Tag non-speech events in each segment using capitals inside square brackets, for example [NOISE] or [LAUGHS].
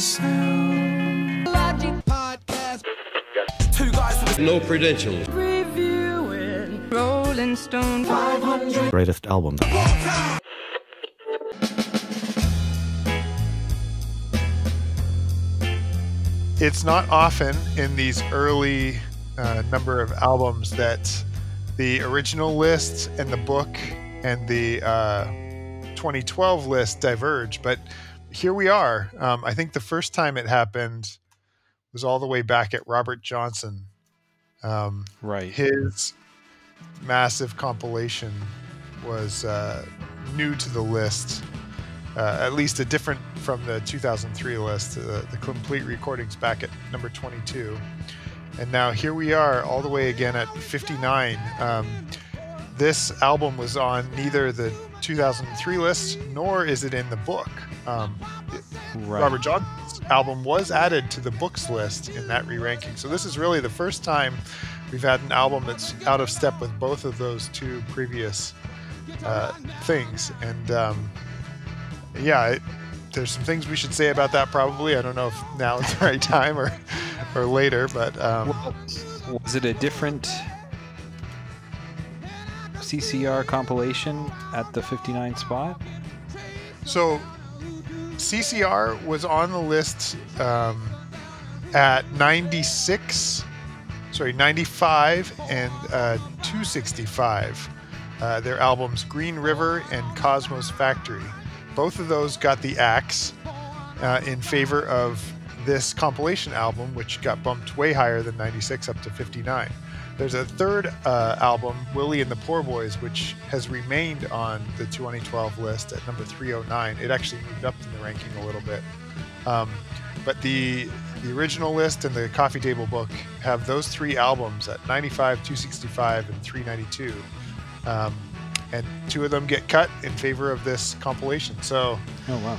sound. Logic Podcast. Two guys with No credentials. Reviewing Rolling Stone 500. greatest albums. it's not often in these early uh, number of albums that the original list and the book and the uh, 2012 list diverge, but here we are. Um, I think the first time it happened was all the way back at Robert Johnson. Um, Right. his massive compilation was uh, new to the list, uh, at least a different from the 2003 list. Uh, the complete recordings back at number 22, and now here we are, all the way again at 59. Um, this album was on neither the 2003 list nor is it in the book. Um, Right. Robert Johnson's album was added to the books list in that re-ranking. So this is really the first time we've had an album that's out of step with both of those two previous uh, things. And um, yeah, it, there's some things we should say about that probably. I don't know if now is the right time or or later, but um, was it a different CCR compilation at the 59 spot? So CCR was on the list um, at 96, sorry, 95 and uh, 265. Uh, their albums Green River and Cosmo's Factory. Both of those got the axe uh, in favor of this compilation album, which got bumped way higher than 96 up to 59. There's a third uh, album, Willie and the Poor Boys, which has remained on the 2012 list at number 309. It actually moved up in the ranking a little bit. Um, but the the original list and the coffee table book have those three albums at 95, 265, and 392. Um, and two of them get cut in favor of this compilation. So Oh wow,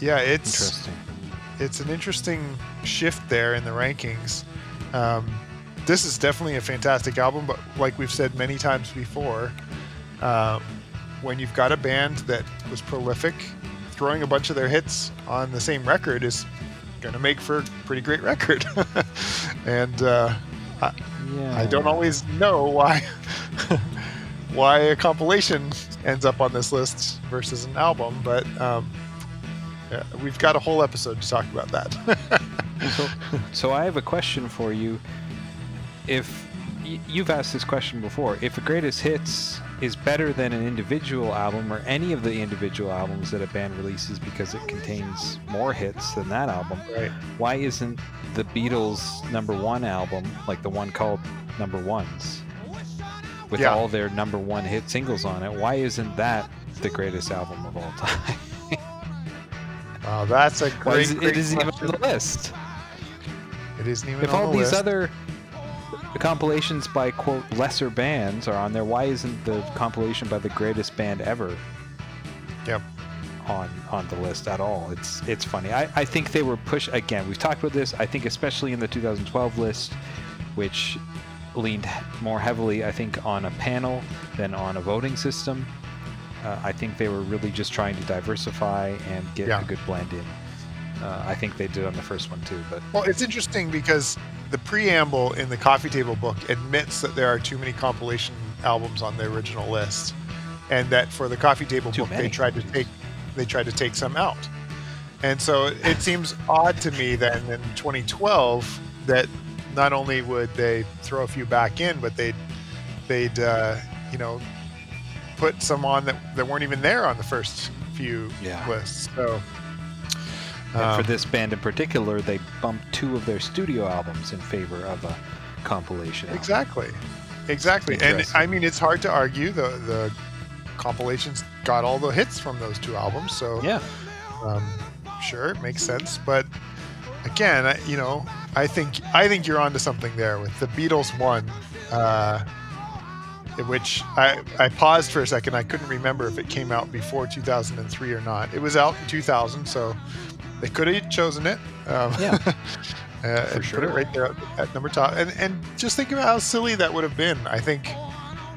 yeah, it's interesting. it's an interesting shift there in the rankings. Um, this is definitely a fantastic album, but like we've said many times before, um, when you've got a band that was prolific, throwing a bunch of their hits on the same record is going to make for a pretty great record. [LAUGHS] and uh, I, Yeah. I don't always know why [LAUGHS] why a compilation ends up on this list versus an album, but um, yeah, we've got a whole episode to talk about that. [LAUGHS] So, so I have a question for you. If you've asked this question before, if a greatest hits is better than an individual album or any of the individual albums that a band releases because it contains more hits than that album, right. why isn't the Beatles' number one album like the one called Number Ones with Yeah. all their number one hit singles on it? Why isn't that the greatest album of all time? Wow, that's a great. it, great it isn't even on the list? It isn't even if on all the these list. other compilations by quote lesser bands are on there, why isn't the compilation by the greatest band ever Yep. on on the list at all? It's it's funny. I, I think they were pushed, again. We've talked about this. I think especially in the 2012 list, which leaned more heavily, I think, on a panel than on a voting system. Uh, I think they were really just trying to diversify and get Yeah. a good blend in. Uh, I think they did on the first one too, but Well, it's interesting because the preamble in the coffee table book admits that there are too many compilation albums on the original list, and that for the coffee table book they tried to take they tried to take some out. And so it [SIGHS] seems odd to me that in 2012 that not only would they throw a few back in, but they'd they'd uh, you know put some on that, that weren't even there on the first few Yeah. lists. So um, for this band in particular, they bumped two of their studio albums in favor of a compilation. album. Exactly. Exactly. And I mean, it's hard to argue. The the compilations got all the hits from those two albums, so Yeah. um, sure, it makes sense. But again, I, you know, I think I think you're onto something there with the Beatles one, uh, which I I paused for a second. I couldn't remember if it came out before 2003 or not. It was out in 2000, so they could have chosen it. Um, Yeah. [LAUGHS] uh, For sure. put it right there at, at number top. And and just think about how silly that would have been. I think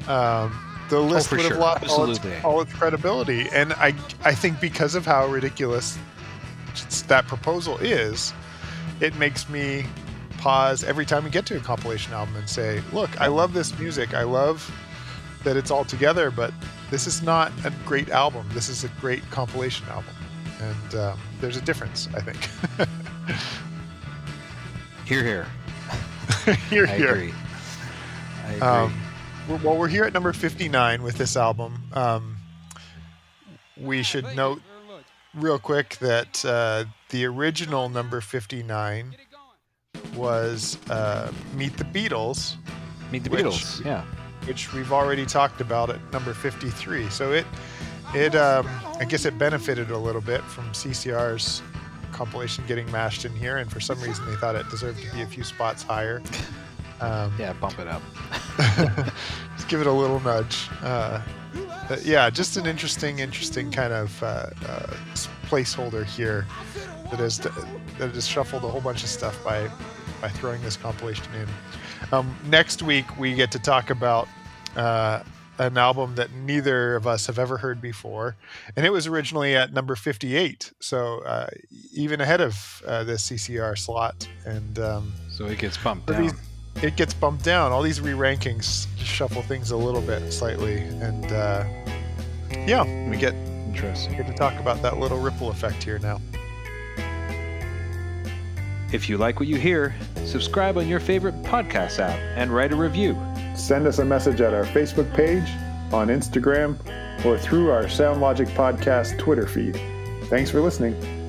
um, the list Oh, for would have sure. lost all its, all its credibility. And I I think because of how ridiculous that proposal is, it makes me pause every time we get to a compilation album and say, "Look, I love this music. I love that it's all together, but this is not a great album. This is a great compilation album." And um, there's a difference, I think. [LAUGHS] Here, here. [LAUGHS] here, I here. agree. I agree. Um, we're- well, we're here at number 59 with this album. Um, we should note real quick that uh, the original number 59 was uh, Meet the Beatles, Meet the which- Beatles. Yeah. which we've already talked about at number 53. So it, it, um, I guess it benefited a little bit from CCR's compilation getting mashed in here, and for some reason they thought it deserved to be a few spots higher. Um, Yeah. Bump it up. [LAUGHS] just give it a little nudge. Uh, but yeah, just an interesting, interesting kind of uh, uh, placeholder here that has that has shuffled a whole bunch of stuff by by throwing this compilation in. Um, next week we get to talk about uh, an album that neither of us have ever heard before, and it was originally at number 58, so uh, even ahead of uh, the CCR slot. And um, So it gets bumped down. it gets bumped down. All these re-rankings shuffle things a little bit slightly, and uh, yeah, we get Interesting. get to talk about that little ripple effect here now. If you like what you hear, subscribe on your favorite podcast app and write a review. Send us a message at our Facebook page, on Instagram, or through our SoundLogic Podcast Twitter feed. Thanks for listening.